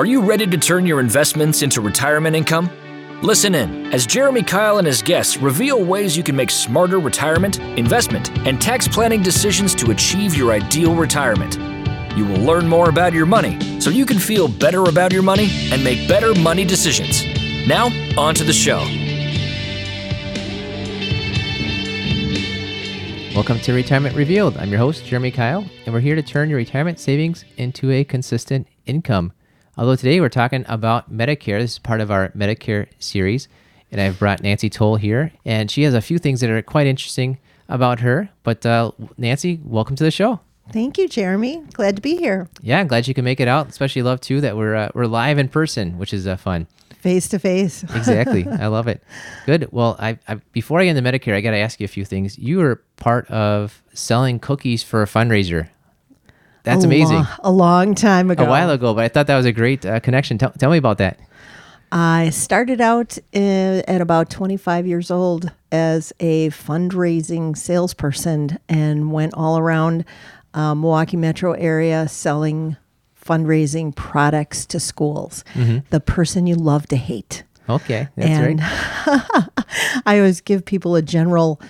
Are you ready to turn your investments into retirement income? Listen in as Jeremy Keil and his guests reveal ways you can make smarter retirement, investment, and tax planning decisions to achieve your ideal retirement. You will learn more about your money so you can feel better about your money and make better money decisions. Now, on to the show. Welcome to Retirement Revealed. I'm your host, Jeremy Keil, and we're here to turn your retirement savings into a consistent income. Although today we're talking about Medicare. This is part of our Medicare series, and I've brought Nancy Toll here, and she has a few things that are quite interesting about her. But uh, Nancy, welcome to the show. Thank you, Jeremy. Glad to be here. Yeah, glad you can make it out. Especially love too that we're uh, we're live in person, which is uh, fun. Face to face. exactly. I love it. Good. Well, I, I before I get into Medicare, I got to ask you a few things. You were part of selling cookies for a fundraiser. That's a amazing. Long, a long time ago. A while ago, but I thought that was a great uh, connection. Tell, tell me about that. I started out in, at about 25 years old as a fundraising salesperson and went all around uh, Milwaukee metro area selling fundraising products to schools. Mm-hmm. The person you love to hate. Okay, that's and right. I always give people a general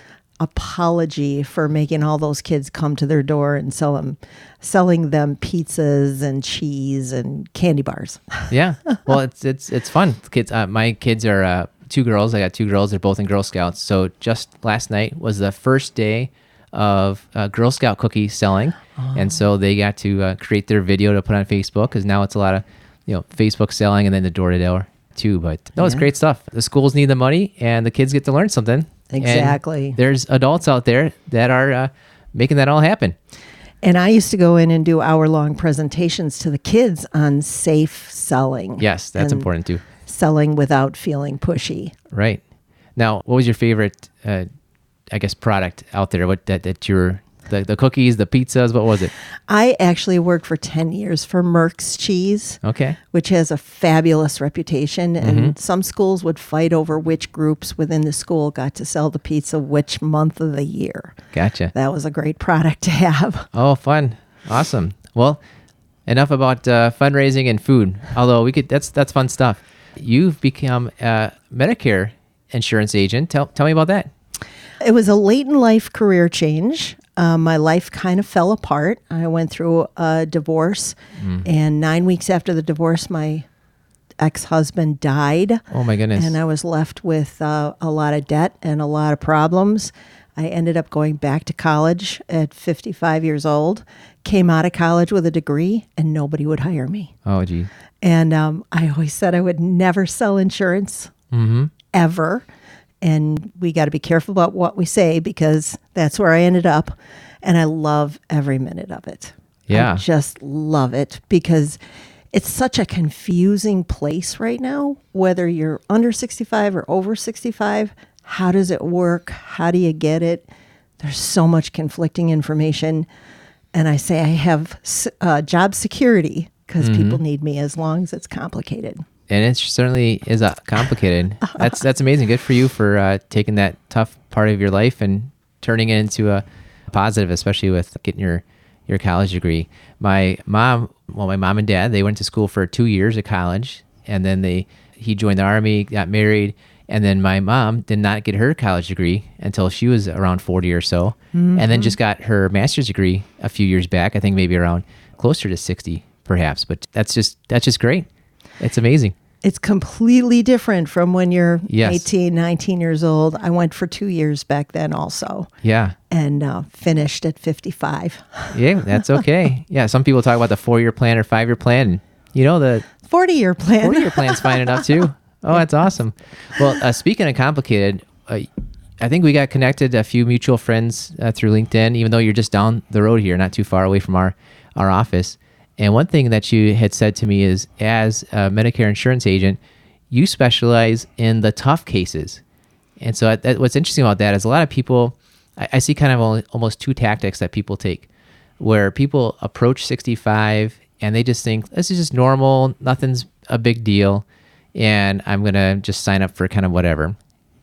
apology for making all those kids come to their door and sell them, selling them pizzas and cheese and candy bars. yeah, well, it's it's it's fun. Kids, uh, my kids are uh, two girls. I got two girls. They're both in Girl Scouts. So just last night was the first day of uh, Girl Scout cookie selling, oh. and so they got to uh, create their video to put on Facebook because now it's a lot of you know Facebook selling and then the door to door too. But no, yeah. it's great stuff. The schools need the money, and the kids get to learn something. Exactly. And there's adults out there that are uh, making that all happen. And I used to go in and do hour long presentations to the kids on safe selling. Yes, that's important too. Selling without feeling pushy. Right. Now, what was your favorite, uh, I guess, product out there? What that, that you're the, the cookies, the pizzas, what was it? I actually worked for 10 years for Merck's Cheese. Okay. Which has a fabulous reputation. And mm-hmm. some schools would fight over which groups within the school got to sell the pizza which month of the year. Gotcha. That was a great product to have. Oh, fun. Awesome. Well, enough about uh, fundraising and food. Although we could, that's, that's fun stuff. You've become a Medicare insurance agent. Tell, tell me about that. It was a late in life career change. Um, my life kind of fell apart. I went through a divorce, mm. and nine weeks after the divorce, my ex husband died. Oh, my goodness. And I was left with uh, a lot of debt and a lot of problems. I ended up going back to college at 55 years old, came out of college with a degree, and nobody would hire me. Oh, gee. And um, I always said I would never sell insurance mm-hmm. ever and we got to be careful about what we say because that's where I ended up. And I love every minute of it. Yeah. I just love it because it's such a confusing place right now, whether you're under 65 or over 65. How does it work? How do you get it? There's so much conflicting information. And I say I have uh, job security because mm-hmm. people need me as long as it's complicated and it certainly is uh, complicated. that's that's amazing. Good for you for uh, taking that tough part of your life and turning it into a positive, especially with getting your your college degree. My mom, well, my mom and dad, they went to school for two years at college, and then they he joined the army, got married, and then my mom did not get her college degree until she was around 40 or so mm-hmm. and then just got her master's degree a few years back i think maybe around closer to 60 perhaps but that's just that's just great it's amazing it's completely different from when you're yes. 18, 19 years old. I went for two years back then also. Yeah. And uh, finished at 55. yeah, that's okay. yeah, some people talk about the four year plan or five year plan. You know, the 40 year plan. 40 year plan's fine enough too. Oh, that's awesome. Well, uh, speaking of complicated, uh, I think we got connected a few mutual friends uh, through LinkedIn, even though you're just down the road here, not too far away from our, our office. And one thing that you had said to me is, as a Medicare insurance agent, you specialize in the tough cases. And so, what's interesting about that is a lot of people, I, I see kind of almost two tactics that people take, where people approach 65 and they just think this is just normal, nothing's a big deal, and I'm gonna just sign up for kind of whatever.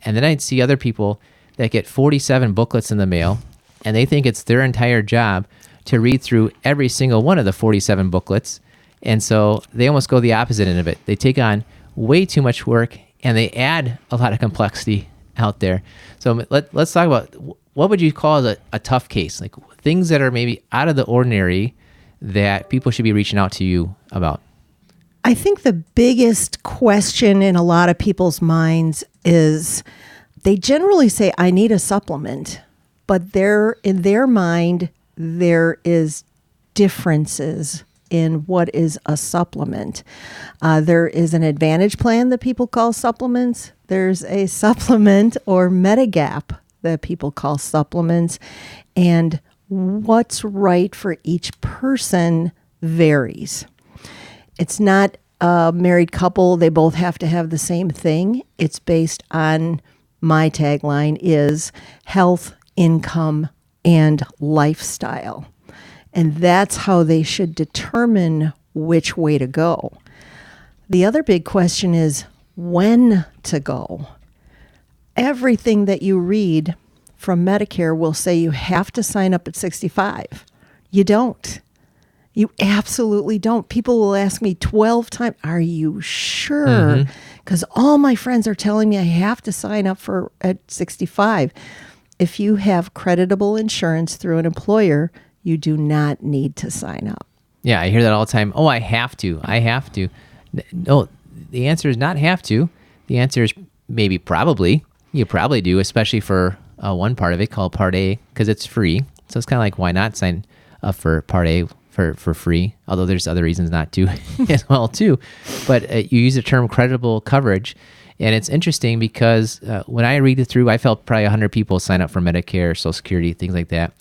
And then I'd see other people that get 47 booklets in the mail, and they think it's their entire job to read through every single one of the 47 booklets And so they almost go the opposite end of it. They take on way too much work and they add a lot of complexity out there. So let, let's talk about what would you call a, a tough case? Like things that are maybe out of the ordinary that people should be reaching out to you about? I think the biggest question in a lot of people's minds is they generally say, I need a supplement, but they're in their mind, there is differences in what is a supplement. Uh, there is an advantage plan that people call supplements. There's a supplement or Medigap that people call supplements. And what's right for each person varies. It's not a married couple, they both have to have the same thing. It's based on my tagline is health, income, and lifestyle. And that's how they should determine which way to go. The other big question is when to go. Everything that you read from Medicare will say you have to sign up at 65. You don't. You absolutely don't. People will ask me 12 times, Are you sure? Because mm-hmm. all my friends are telling me I have to sign up for at 65. If you have creditable insurance through an employer, you do not need to sign up. Yeah, I hear that all the time. Oh, I have to. I have to. No, the answer is not have to. The answer is maybe probably. You probably do, especially for uh, one part of it called Part A because it's free. So it's kind of like why not sign up for Part A for, for free? Although there's other reasons not to as well too. But uh, you use the term creditable coverage, and it's interesting because uh, when I read it through, I felt probably 100 people sign up for Medicare, Social Security, things like that.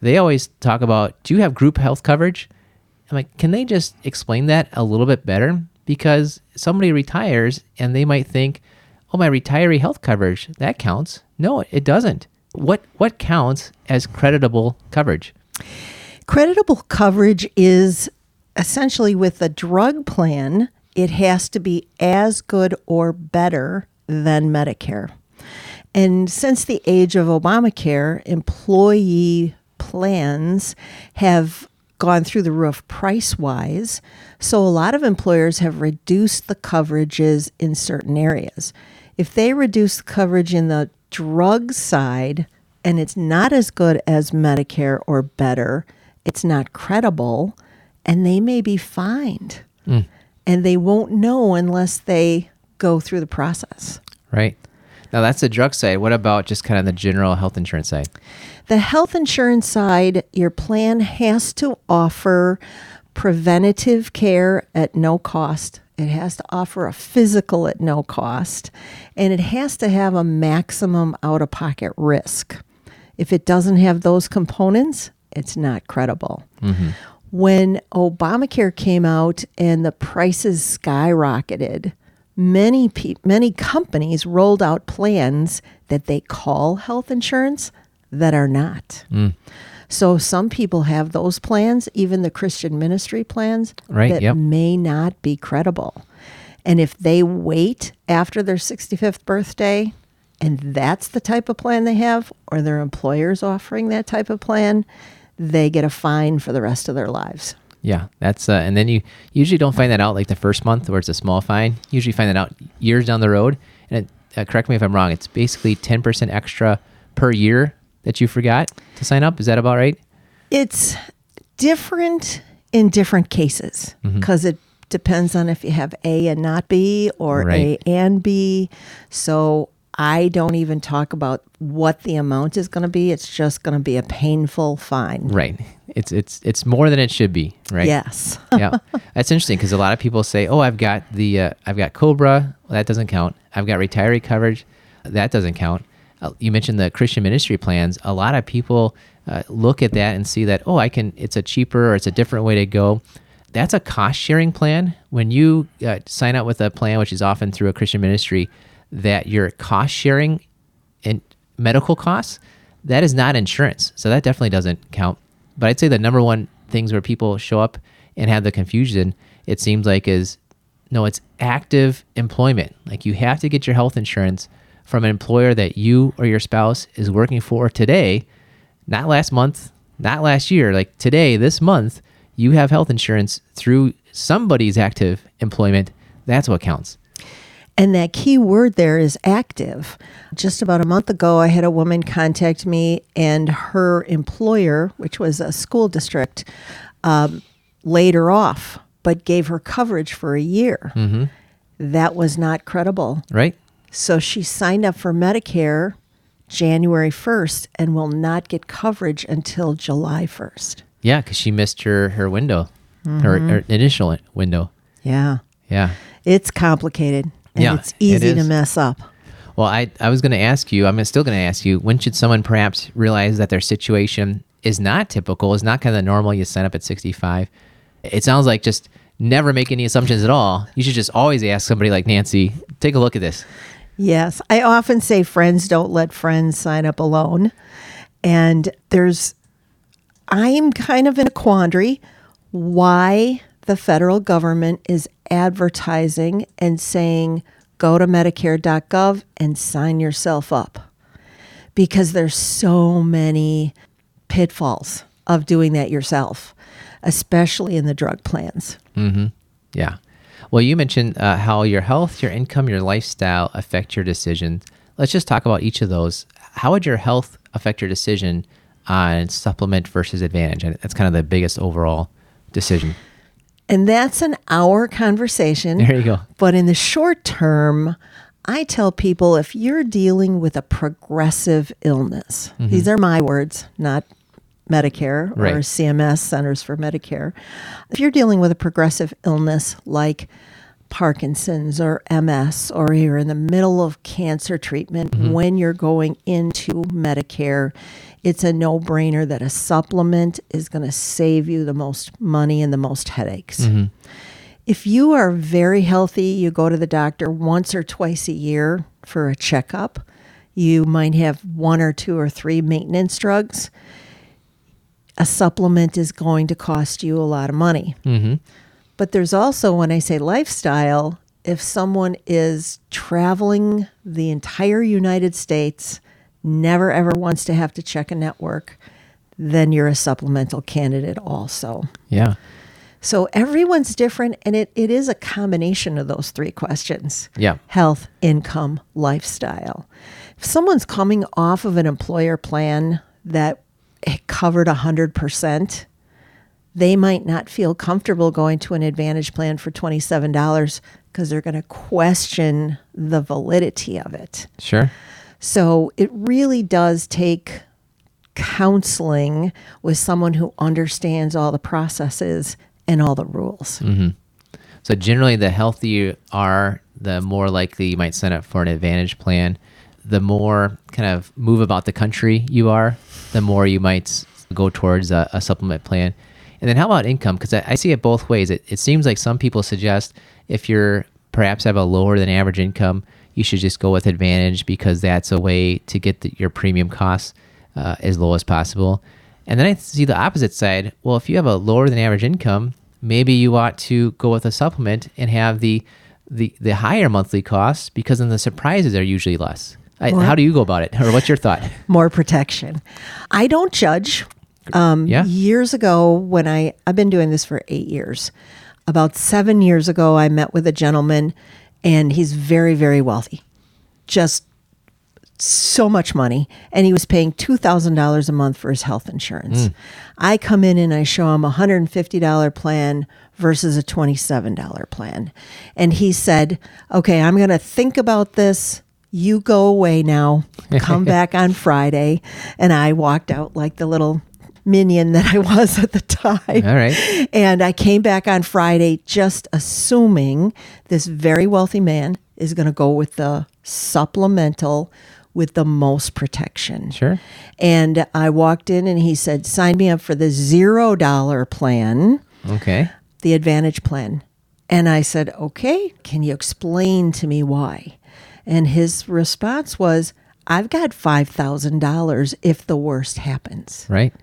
They always talk about, do you have group health coverage? I'm like, can they just explain that a little bit better? Because somebody retires and they might think, oh, my retiree health coverage, that counts. No, it doesn't. What what counts as creditable coverage? Creditable coverage is essentially with a drug plan, it has to be as good or better than Medicare. And since the age of Obamacare, employee plans have gone through the roof price wise. So a lot of employers have reduced the coverages in certain areas. If they reduce coverage in the drug side and it's not as good as Medicare or better, it's not credible, and they may be fined. Mm. And they won't know unless they go through the process. Right. Now that's the drug side. What about just kind of the general health insurance side? The health insurance side, your plan has to offer preventative care at no cost it has to offer a physical at no cost, and it has to have a maximum out of pocket risk. If it doesn't have those components, it's not credible. Mm-hmm. When Obamacare came out and the prices skyrocketed, many pe- many companies rolled out plans that they call health insurance that are not. Mm. So some people have those plans, even the Christian ministry plans, right, that yep. may not be credible. And if they wait after their 65th birthday and that's the type of plan they have, or their employer's offering that type of plan, they get a fine for the rest of their lives. Yeah, that's uh, and then you usually don't find that out like the first month where it's a small fine. You usually find that out years down the road. And it, uh, correct me if I'm wrong. It's basically 10% extra per year that you forgot to sign up. Is that about right? It's different in different cases because mm-hmm. it depends on if you have A and not B or right. A and B. So I don't even talk about what the amount is going to be. It's just going to be a painful fine. Right. It's it's it's more than it should be. Right. Yes. yeah. That's interesting because a lot of people say, "Oh, I've got the uh, I've got Cobra. Well, that doesn't count. I've got retiree coverage. That doesn't count." Uh, you mentioned the Christian ministry plans. A lot of people uh, look at that and see that, oh, I can. It's a cheaper or it's a different way to go. That's a cost sharing plan. When you uh, sign up with a plan, which is often through a Christian ministry, that you're cost sharing in medical costs, that is not insurance. So that definitely doesn't count. But I'd say the number one things where people show up and have the confusion, it seems like, is no, it's active employment. Like you have to get your health insurance from an employer that you or your spouse is working for today, not last month, not last year, like today, this month, you have health insurance through somebody's active employment, that's what counts. And that key word there is active. Just about a month ago, I had a woman contact me, and her employer, which was a school district, um, laid her off, but gave her coverage for a year. Mm-hmm. That was not credible. Right? So she signed up for Medicare January 1st and will not get coverage until July 1st. Yeah, because she missed her her window, her, her initial window. Yeah. Yeah. It's complicated and Yeah, it's easy it to mess up. Well, I, I was going to ask you, I'm still going to ask you, when should someone perhaps realize that their situation is not typical, is not kind of the normal you sign up at 65? It sounds like just never make any assumptions at all. You should just always ask somebody like Nancy, take a look at this. Yes. I often say friends don't let friends sign up alone. And there's, I'm kind of in a quandary why the federal government is advertising and saying, go to Medicare.gov and sign yourself up. Because there's so many pitfalls of doing that yourself, especially in the drug plans. Yeah. Well, you mentioned uh, how your health, your income, your lifestyle affect your decisions. Let's just talk about each of those. How would your health affect your decision on supplement versus advantage? And that's kind of the biggest overall decision. And that's an hour conversation. There you go. But in the short term, I tell people if you're dealing with a progressive illness, mm-hmm. these are my words, not Medicare Right. or CMS, Centers for Medicare. If you're dealing with a progressive illness like Parkinson's or MS, or you're in the middle of cancer treatment mm-hmm. when you're going into Medicare, it's a no brainer that a supplement is going to save you the most money and the most headaches. Mm-hmm. If you are very healthy, you go to the doctor once or twice a year for a checkup, you might have one or two or three maintenance drugs. A supplement is going to cost you a lot of money. Mm-hmm. But there's also, when I say lifestyle, if someone is traveling the entire United States, never ever wants to have to check a network, then you're a supplemental candidate also. Yeah. So everyone's different, and it, it is a combination of those three questions Yeah. health, income, lifestyle. If someone's coming off of an employer plan that covered 100%, they might not feel comfortable going to an advantage plan for $27 because they're going to question the validity of it. Sure. So it really does take counseling with someone who understands all the processes and all the rules. Mm-hmm. So generally, the healthier you are, the more likely you might sign up for an advantage plan. The more kind of move about the country you are, the more you might go towards a, a supplement plan. And then how about income? Because I, I see it both ways. It, it seems like some people suggest if you're perhaps have a lower than average income, you should just go with advantage because that's a way to get the, your premium costs uh, as low as possible. And then I see the opposite side. Well, if you have a lower than average income, maybe you ought to go with a supplement and have the the, the higher monthly costs because then the surprises are usually less. I, how do you go about it, or what's your thought? More protection. I don't judge. Um, Yeah. Years ago, when I, I've been doing this for eight years, about seven years ago, I met with a gentleman and he's very, very wealthy. Just so much money. And he was paying $2000 a month for his health insurance. Mm. I come in and i show him a $150 plan versus a $27 plan. And he said okay i'm going to think about this. You go away now. Come back on friday. And i walked out like the little minion that i was at the time All right. and I came back on Friday just assuming this very wealthy man is going to go with the supplemental with the most protection. Sure. And I walked in and he said, Sign me up for the zero dollar plan, Okay. the Advantage plan. And I said, Okay, can you explain to me why? And his response was, I've got $5,000 if the worst happens. Right.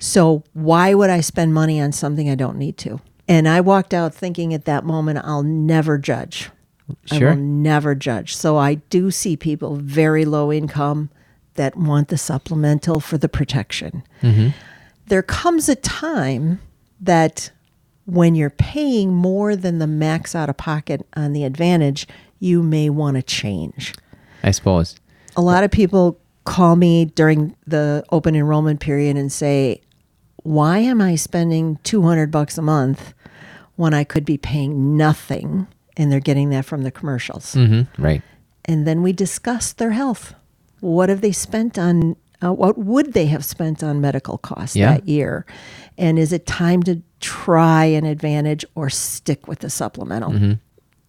So why would I spend money on something I don't need to? And I walked out thinking at that moment, I'll never judge. Sure. I will never judge. So I do see people very low income that want the supplemental for the protection. Mm-hmm. There comes a time that when you're paying more than the max out of pocket on the advantage, you may want to change. I suppose. A lot of people call me during the open enrollment period and say, "Why am I spending 200 bucks a month when I could be paying nothing?" And they're getting that from the commercials. Mm-hmm. Right. And then we discuss their health. What have they spent on uh, what would they have spent on medical costs Yeah. that year? And is it time to try an advantage or stick with the supplemental? And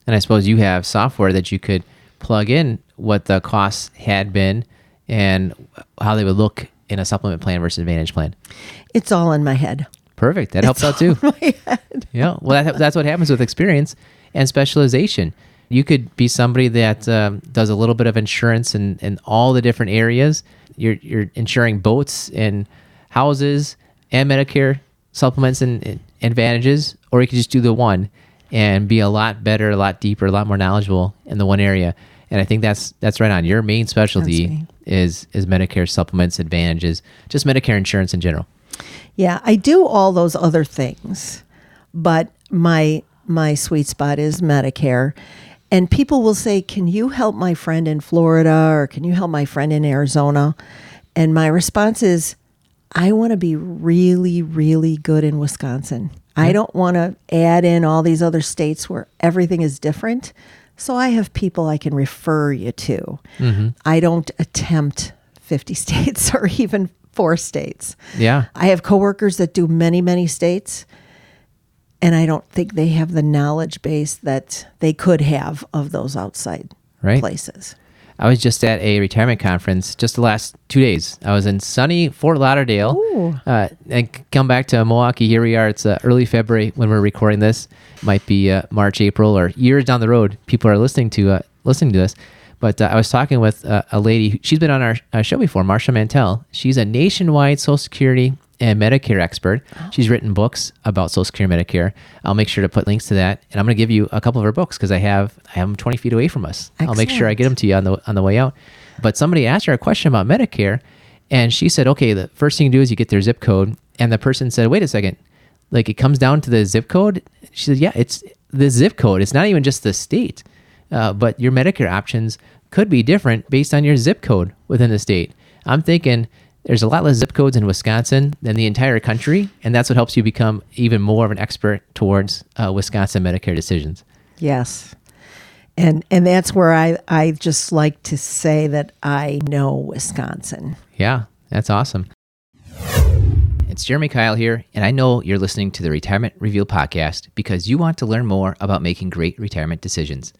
I suppose you have software that you could plug in what the costs had been and how they would look in a supplement plan versus advantage plan. It's all in my head. Perfect. That helps out too. Yeah. Well, that, that's what happens with experience and specialization. You could be somebody that um, does a little bit of insurance in, in all the different areas. You're, you're insuring boats and houses and Medicare supplements and, and advantages, or you could just do the one and be a lot better, a lot deeper, a lot more knowledgeable in the one area. And I think that's that's right on. Your main specialty. Is is Medicare supplements, advantages, just Medicare insurance in general. Yeah, I do all those other things, but my my sweet spot is Medicare. And people will say, "Can you help my friend in Florida or can you help my friend in Arizona?" And my response is, "I want to be really really good in Wisconsin. I don't want to add in all these other states where everything is different. So I have people I can refer you to. Mm-hmm. I don't attempt 50 states or even 4 states. Yeah. I have coworkers that do many, many states, and I don't think they have the knowledge base that they could have of those outside Right. places. I was just at a retirement conference just the last two days. I was in sunny Fort Lauderdale. Uh, and come back to Milwaukee. Here we are. It's uh, early February when we're recording this. Might be uh, March, April, or years down the road. People are listening to uh, listening to this. But uh, I was talking with uh, a lady. She's been on our uh, show before, Marcia Mantell. She's a nationwide Social Security and Medicare expert. She's written books about Social Security and Medicare. I'll make sure to put links to that, and I'm going to give you a couple of her books because I have I have them 20 feet away from us. I'll make sure I get them to you on the on the way out. But somebody asked her a question about Medicare, and she said, "Okay, the first thing you do is you get their zip code." And the person said, "Wait a second, like it comes down to the zip code." She said, "Yeah, it's the zip code. It's not even just the state, uh, but your Medicare options could be different based on your zip code within the state." I'm thinking there's a lot less zip codes in Wisconsin than the entire country, and that's what helps you become even more of an expert towards uh, Wisconsin Medicare decisions. Yes. And and that's where I, I just like to say that I know Wisconsin. Yeah, that's awesome. It's Jeremy Keil here, and I know you're listening to the Retirement Reveal podcast because you want to learn more about making great retirement decisions.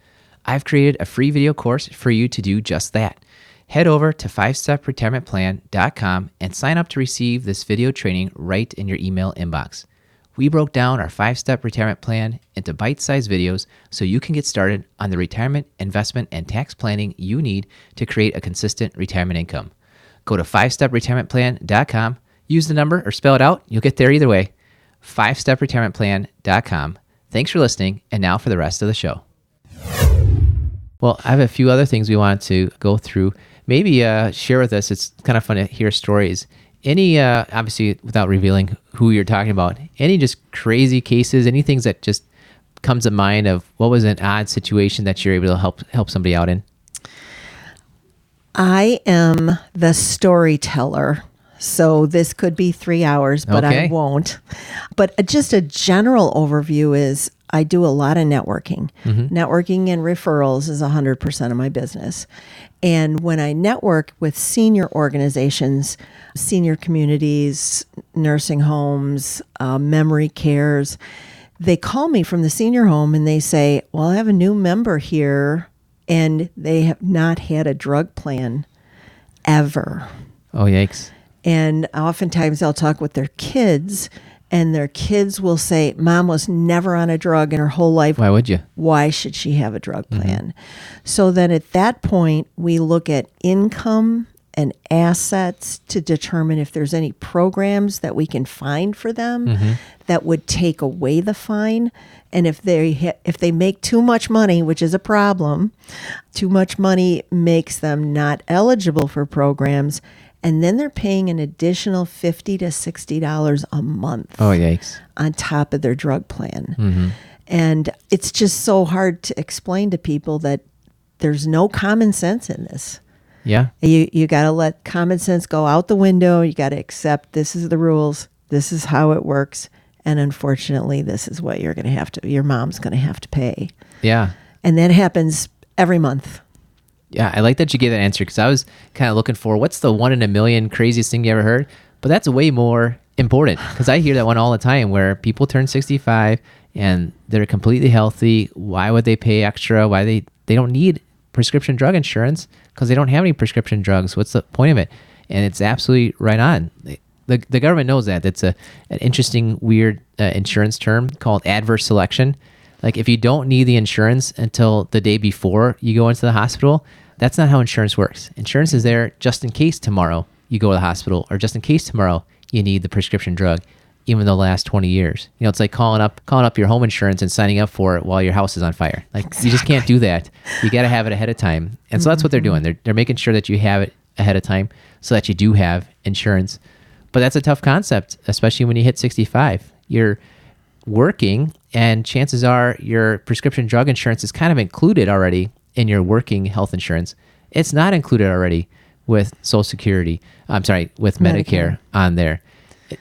I've created a free video course for you to do just that. Head over to 5stepretirementplan.com and sign up to receive this video training right in your email inbox. We broke down our five step retirement plan into bite sized videos so you can get started on the retirement, investment, and tax planning you need to create a consistent retirement income. Go to 5stepretirementplan.com, use the number or spell it out, you'll get there either way. 5stepretirementplan.com. Thanks for listening, and now for the rest of the show. Well, I have a few other things we want to go through. Maybe uh, share with us. It's kind of fun to hear stories. Any, uh, obviously, without revealing who you're talking about, any just crazy cases, any things that just comes to mind of what was an odd situation that you're able to help help somebody out in? I am the storyteller. So this could be three hours, but Okay. I won't. But uh, just a general overview is I do a lot of networking. Networking and referrals is 100% of my business. And when I network with senior organizations, senior communities, nursing homes, uh, memory cares, they call me from the senior home and they say, Well, I have a new member here and they have not had a drug plan ever. Oh, yikes. And oftentimes I'll talk with their kids, and their kids will say, Mom was never on a drug in her whole life. Why would you? Why should she have a drug mm-hmm. plan? So then at that point, we look at income and assets to determine if there's any programs that we can find for them mm-hmm. that would take away the fine and if they ha- if they make too much money which is a problem too much money makes them not eligible for programs And then they're paying an additional 50 to $60 a month Oh yikes. on top of their drug plan. Mm-hmm. And it's just so hard to explain to people that there's no common sense in this. Yeah. You you got to let common sense go out the window. You got to accept this is the rules. This is how it works. And unfortunately, this is what you're going to have to your mom's going to have to pay. Yeah. And that happens every month. Yeah, I like that you gave that answer because I was kind of looking for what's the one in a million craziest thing you ever heard, but that's way more important because I hear that one all the time where people turn 65 and they're completely healthy. Why would they pay extra? Why they they don't need prescription drug insurance because they don't have any prescription drugs. What's the point of it? And it's absolutely right on. The, the government knows that. It's a an interesting, weird uh, insurance term called adverse selection. Like if you don't need the insurance until the day before you go into the hospital, that's not how insurance works. Insurance is there just in case tomorrow you go to the hospital or just in case tomorrow you need the prescription drug, even the last 20 years. You know, it's like calling up calling up your home insurance and signing up for it while your house is on fire. Like you just can't do that. You got to have it ahead of time. And so that's what they're doing. They're they're making sure that you have it ahead of time so that you do have insurance. But that's a tough concept, especially when you hit 65. You're working, and chances are your prescription drug insurance is kind of included already in your working health insurance. It's not included already with Social Security. I'm sorry, with Medicare, Medicare. on there.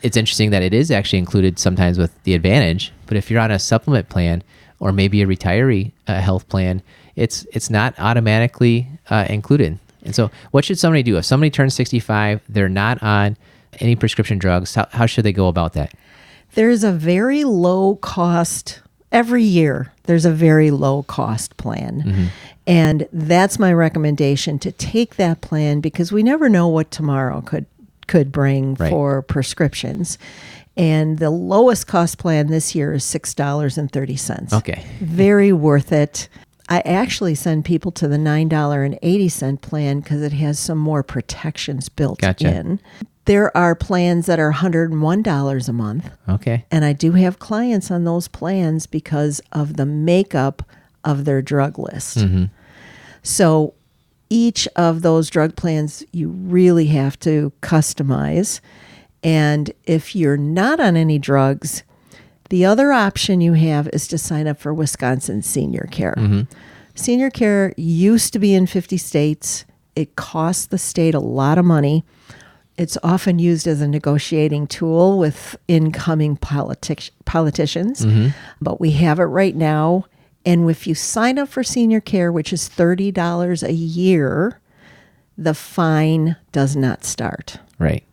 It's interesting that it is actually included sometimes with the Advantage, but if you're on a supplement plan or maybe a retiree uh, health plan, it's it's not automatically uh, included. And so, what should somebody do if somebody turns 65? They're not on any prescription drugs. How, how should they go about that? There's a very low cost every year. There's a very low cost plan. Mm-hmm. And that's my recommendation to take that plan because we never know what tomorrow could could bring Right. for prescriptions. And the lowest cost plan this year is $6.30. Okay. Very worth it. I actually send people to the $9.80 plan because it has some more protections built Gotcha. in. There are plans that are $101 a month. Okay. And I do have clients on those plans because of the makeup of their drug list. Mm-hmm. So each of those drug plans you really have to customize. And if you're not on any drugs, the other option you have is to sign up for Wisconsin Senior Care. Mm-hmm. Senior Care used to be in 50 states. It costs the state a lot of money. It's often used as a negotiating tool with incoming politic- politicians, mm-hmm. but we have it right now. And if you sign up for senior care, which is $30 a year, the fine does not start. Right.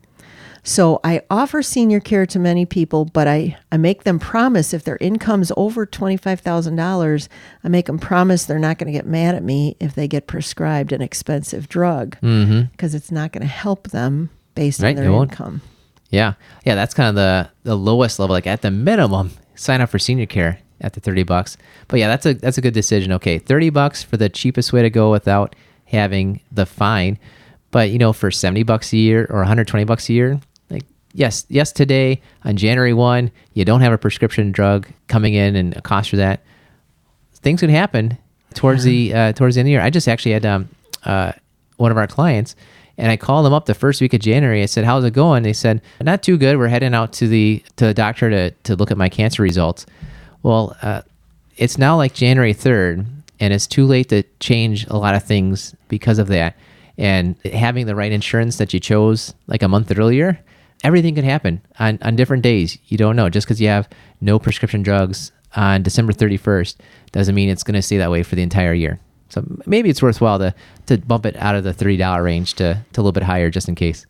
So I offer senior care to many people, but I, I make them promise if their income's over $25,000, I make them promise they're not going to get mad at me if they get prescribed an expensive drug mm-hmm. because it's not going to help them based Right, on their it won't. income. Yeah. Yeah. That's kind of the, the lowest level. Like at the minimum, sign up for senior care at the 30 bucks. But yeah, that's a, that's a good decision. Okay. 30 bucks for the cheapest way to go without having the fine. But you know, for 70 bucks a year or 120 bucks a year, like yes, yes, today on January 1, you don't have a prescription drug coming in and a cost for that. Things could happen towards the uh, towards the end of the year. I just actually had um, uh, one of our clients, and I called them up the first week of January. I said, "How's it going?" They said, "Not too good. We're heading out to the to the doctor to to look at my cancer results." Well, uh, it's now like January third, and it's too late to change a lot of things because of that. And having the right insurance that you chose like a month earlier, everything can happen on, on different days. You don't know. Just because you have no prescription drugs on December 31st doesn't mean it's going to stay that way for the entire year. So maybe it's worthwhile to, to bump it out of the three dollar range to, to a little bit higher just in case.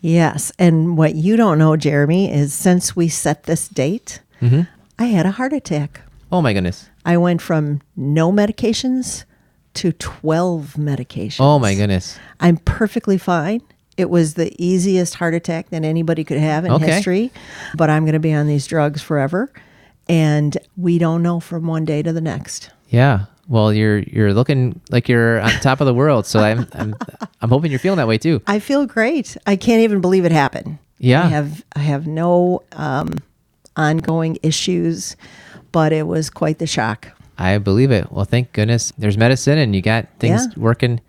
Yes. And what you don't know, Jeremy, is since we set this date, mm-hmm. I had a heart attack. Oh my goodness. I went from no medications to 12 medications. Oh my goodness. I'm perfectly fine. It was the easiest heart attack that anybody could have in Okay. history, but I'm going to be on these drugs forever. And we don't know from one day to the next. Yeah. Well, you're you're looking like you're on top of the world. So I'm I'm I'm hoping you're feeling that way too. I feel great. I can't even believe it happened. Yeah. I have I have no um, ongoing issues, but it was quite the shock. I believe it. Well, thank goodness there's medicine and you got things Yeah. working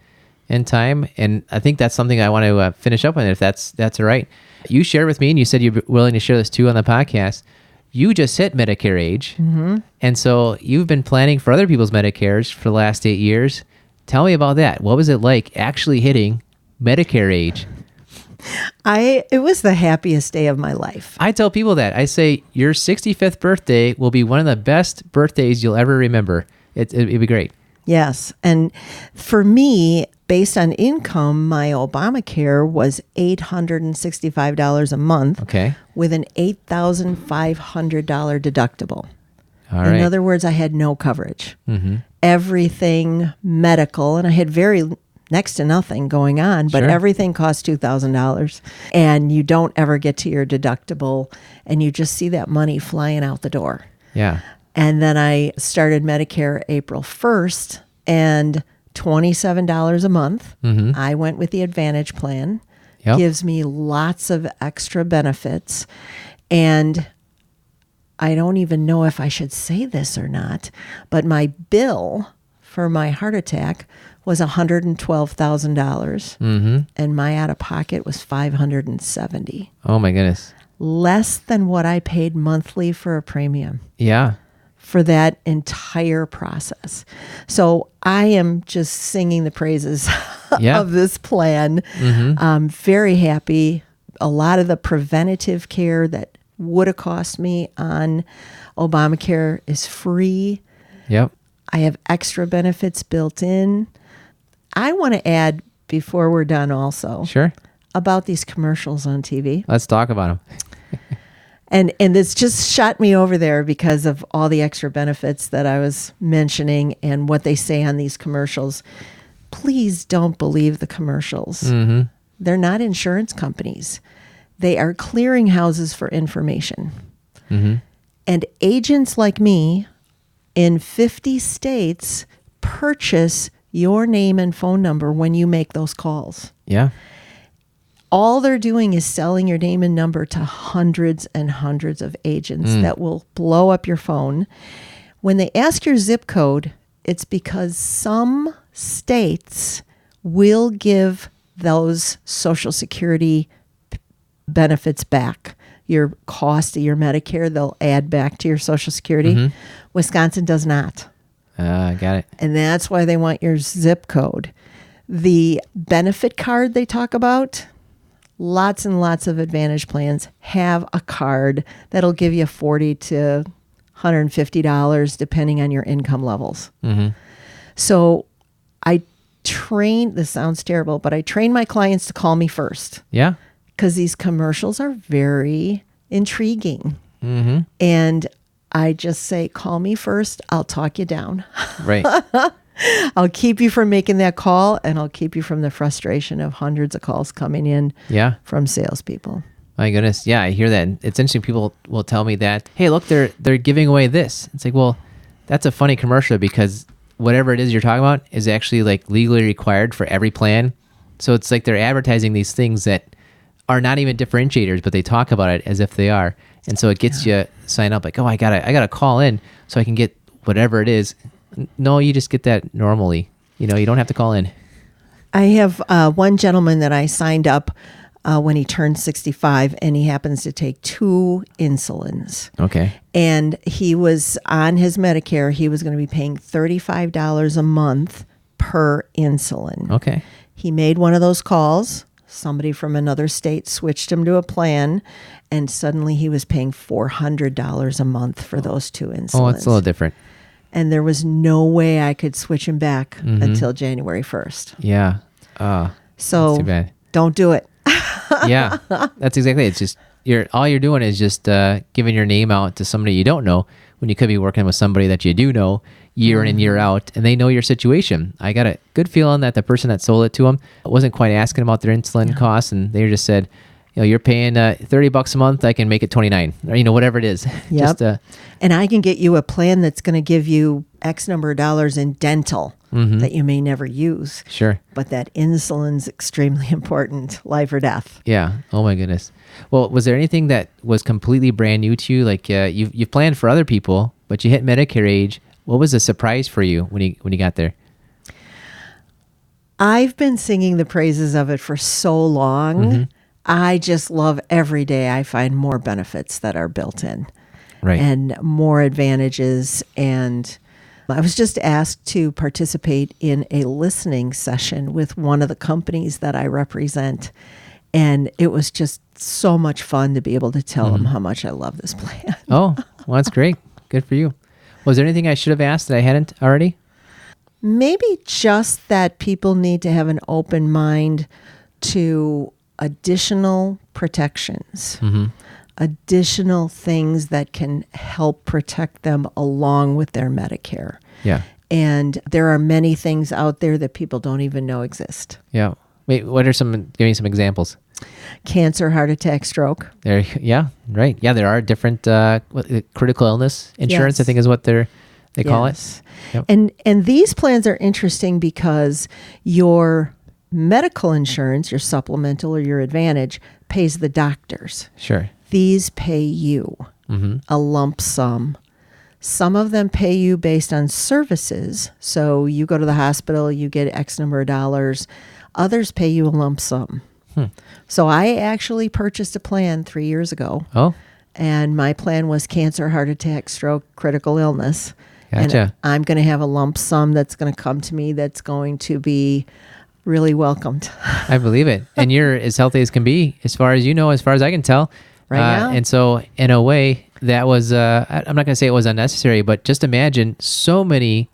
in time, and I think that's something I want to uh, finish up on. If that's that's all right, you shared with me, and you said you're willing to share this too on the podcast. You just hit Medicare age, mm-hmm. and so you've been planning for other people's Medicare's for the last eight years. Tell me about that. What was it like actually hitting Medicare age? I it was the happiest day of my life. I tell people that. I say your 65th birthday will be one of the best birthdays you'll ever remember. It, it'd be great. Yes. And for me, based on income, my Obamacare was $865 a month Okay. with an $8,500 deductible. All In right. other words, I had no coverage. mm-hmm. Everything medical, and I had very next to nothing going on, but Sure. everything cost $2,000. And you don't ever get to your deductible, and you just see that money flying out the door. Yeah. And then I started Medicare April 1st and $27 a month. Mhm. I went with the Advantage plan. Yep. Gives me lots of extra benefits. And I don't even know if I should say this or not, but my bill for my heart attack was $112,000 Mm-hmm. and my out of pocket was 570. Oh my goodness. Less than what I paid monthly for a premium Yeah. For that entire process. So I am just singing the praises Yeah. of this plan. Mm-hmm. I'm very happy. A lot of the preventative care that would have cost me on Obamacare is free. Yep. I have extra benefits built in. I want to add before we're done also Sure. about these commercials on TV. Let's talk about them. and and this just shot me over there because of all the extra benefits that I was mentioning and what they say on these commercials. Please don't believe the commercials. Mm-hmm. They're not insurance companies. They are clearinghouses for information. Mm-hmm. And agents like me in 50 states purchase your name and phone number when you make those calls Yeah. All they're doing is selling your name and number to hundreds and hundreds of agents that will blow up your phone. When they ask your zip code, it's because some states will give those Social Security p- benefits back. Your cost of your Medicare, they'll add back to your Social Security. Wisconsin does not. Uh, I got it. And that's why they want your zip code. The benefit card they talk about, lots and lots of advantage plans have a card that'll give you 40 to $150 depending on your income levels. Mm-hmm. So I train, this sounds terrible, but I train my clients to call me first Yeah. because these commercials are very intriguing. Mm-hmm. And I just say, call me first, I'll talk you down. Right. I'll keep you from making that call and I'll keep you from the frustration of hundreds of calls coming in yeah. from salespeople. My goodness. Yeah, I hear that. It's interesting. People will tell me that, hey, look, they're they're giving away this. It's like, well, that's a funny commercial because whatever it is you're talking about is actually like legally required for every plan. So it's like they're advertising these things that are not even differentiators, but they talk about it as if they are. And so it gets you sign up like, oh, I gotta I gotta call in so I can get whatever it is. No, you just get that normally. You know, you don't have to call in. I have uh, one gentleman that I signed up uh, when he turned 65 and he happens to take two insulins. Okay. And he was on his Medicare, he was going to be paying $35 a month per insulin. Okay. He made one of those calls. Somebody from another state switched him to a plan, and suddenly he was paying $400 a month for those two insulins. Oh, it's a little different. And there was no way I could switch him back Mm-hmm. until January 1st. Yeah. Uh, So don't do it. yeah, that's exactly. It. It's just you're all you're doing is just uh, giving your name out to somebody you don't know when you could be working with somebody that you do know year in and year out, and they know your situation. I got a good feeling that the person that sold it to them wasn't quite asking about their insulin costs, and they just said, know, you're paying uh, thirty bucks a month. I can make it twenty nine, or you know, whatever it is. Yep. just uh, And I can get you a plan that's going to give you X number of dollars in dental Mm-hmm. that you may never use. sure. But that insulin's extremely important, life or death. Yeah. Oh my goodness. Well, was there anything that was completely brand new to you? Like uh, you you planned for other people, but you hit Medicare age. What was a surprise for you when you when you got there? I've been singing the praises of it for so long. I just love every day I find more benefits that are built in Right. and more advantages. And I was just asked to participate in a listening session with one of the companies that I represent. And it was just so much fun to be able to tell them mm-hmm. how much I love this plan. oh, well, that's great. Good for you. Was there anything I should have asked that I hadn't already? Maybe just that people need to have an open mind to additional protections, additional things that can help protect them along with their Medicare. Yeah. And there are many things out there that people don't even know exist Yeah. Wait, what are some, give me some examples. cancer, heart attack, stroke. There, yeah, right. Yeah, there are different uh, uh, critical illness insurance. I think is what they're they call it. Yep. And and these plans are interesting because your medical insurance, your supplemental or your advantage, pays the doctors. Sure. These pay you mm-hmm. a lump sum. Some of them pay you based on services. So you go to the hospital, you get X number of dollars. Others pay you a lump sum. Hmm. So I actually purchased a plan three years ago, Oh, and my plan was cancer, heart attack, stroke, critical illness. And Gotcha. I'm going to have a lump sum that's going to come to me that's going to be really welcomed. I believe it. And you're as healthy as can be, as far as you know, as far as I can tell. Right Uh, now. And so, in a way, that was, uh, I'm not going to say it was unnecessary, but just imagine so many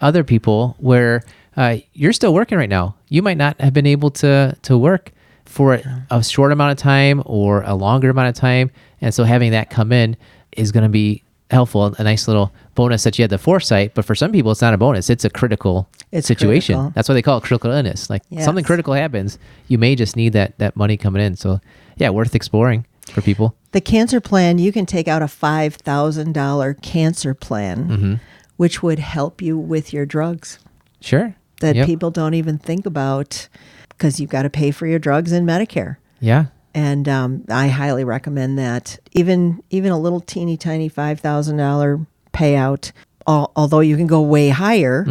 other people where uh, you're still working right now. You might not have been able to, to work for a short amount of time or a longer amount of time. And so, having that come in is going to be helpful, a nice little bonus that you had the foresight. But for some people, it's not a bonus, it's a critical It's situation. critical. That's why they call it critical illness. Like something critical happens, you may just need that that money coming in. So yeah, worth exploring for people. The cancer plan, you can take out a $5,000 cancer plan, Mm-hmm. which would help you with your drugs Sure. that Yep. people don't even think about because you've got to pay for your drugs in Medicare. Yeah. And um, I highly recommend that. Even even a little teeny tiny five thousand dollar payout, al- although you can go way higher,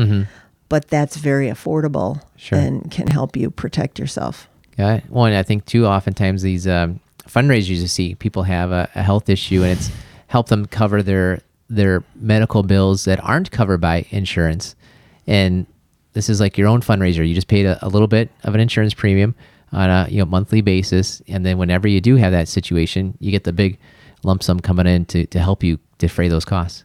but that's very affordable Mm-hmm. Sure. and can help you protect yourself. Yeah. Well, and I think too, oftentimes these um, fundraisers you see people have a, a health issue, and it's help them cover their their medical bills that aren't covered by insurance. And this is like your own fundraiser. You just paid a, a little bit of an insurance premium on a you know monthly basis, and then whenever you do have that situation, you get the big lump sum coming in to to help you defray those costs.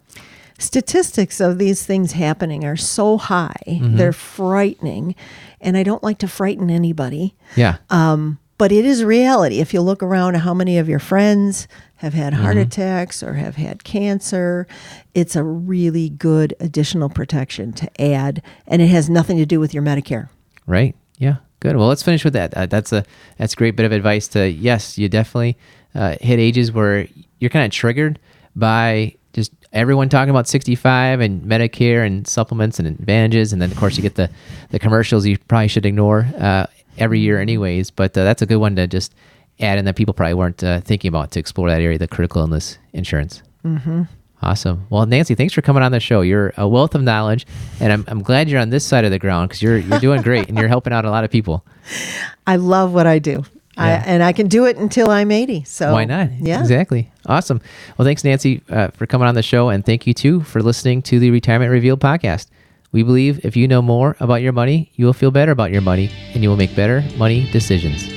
Statistics of these things happening are so high; they're frightening, and I don't like to frighten anybody. Yeah. Um, but it is reality. If you look around how many of your friends have had heart attacks or have had cancer, it's a really good additional protection to add, and it has nothing to do with your Medicare. Right. Yeah. Good. Well, let's finish with that. Uh, that's a that's a great bit of advice. To yes, you definitely uh, hit ages where you're kind of triggered by just everyone talking about 65 and Medicare and supplements and advantages, and then of course you get the the commercials you probably should ignore uh, every year, anyways. But uh, that's a good one to just add in that people probably weren't uh, thinking about to explore that area, the critical illness insurance. Mm-hmm. Awesome. Well, Nancy, thanks for coming on the show. You're a wealth of knowledge, and I'm, I'm glad you're on this side of the ground because you're you're doing great and you're helping out a lot of people. I love what I do. I, and I can do it until I'm 80. So Why not? Yeah. Exactly. Awesome. Well, thanks, Nancy, uh, for coming on the show, and thank you too for listening to the Retirement Revealed podcast. We believe if you know more about your money, you will feel better about your money, and you will make better money decisions.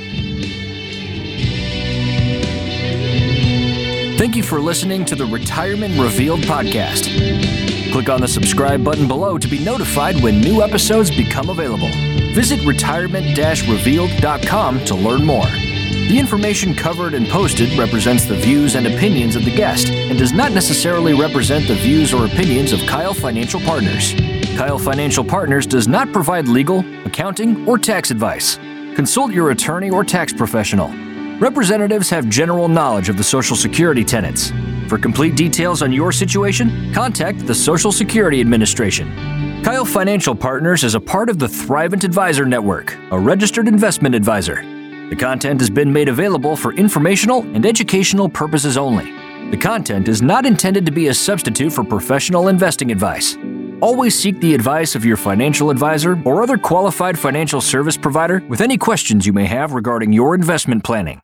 Thank you for listening to the Retirement Revealed podcast. Click on the subscribe button below to be notified when new episodes become available. Visit retirement revealed.com to learn more. The information covered and posted represents the views and opinions of the guest and does not necessarily represent the views or opinions of Keil Financial Partners. Keil Financial Partners does not provide legal, accounting, or tax advice. Consult your attorney or tax professional. Representatives have general knowledge of the Social Security tenets. For complete details on your situation, contact the Social Security Administration. Keil Financial Partners is a part of the Thrivent Advisor Network, a registered investment advisor. The content has been made available for informational and educational purposes only. The content is not intended to be a substitute for professional investing advice. Always seek the advice of your financial advisor or other qualified financial service provider with any questions you may have regarding your investment planning.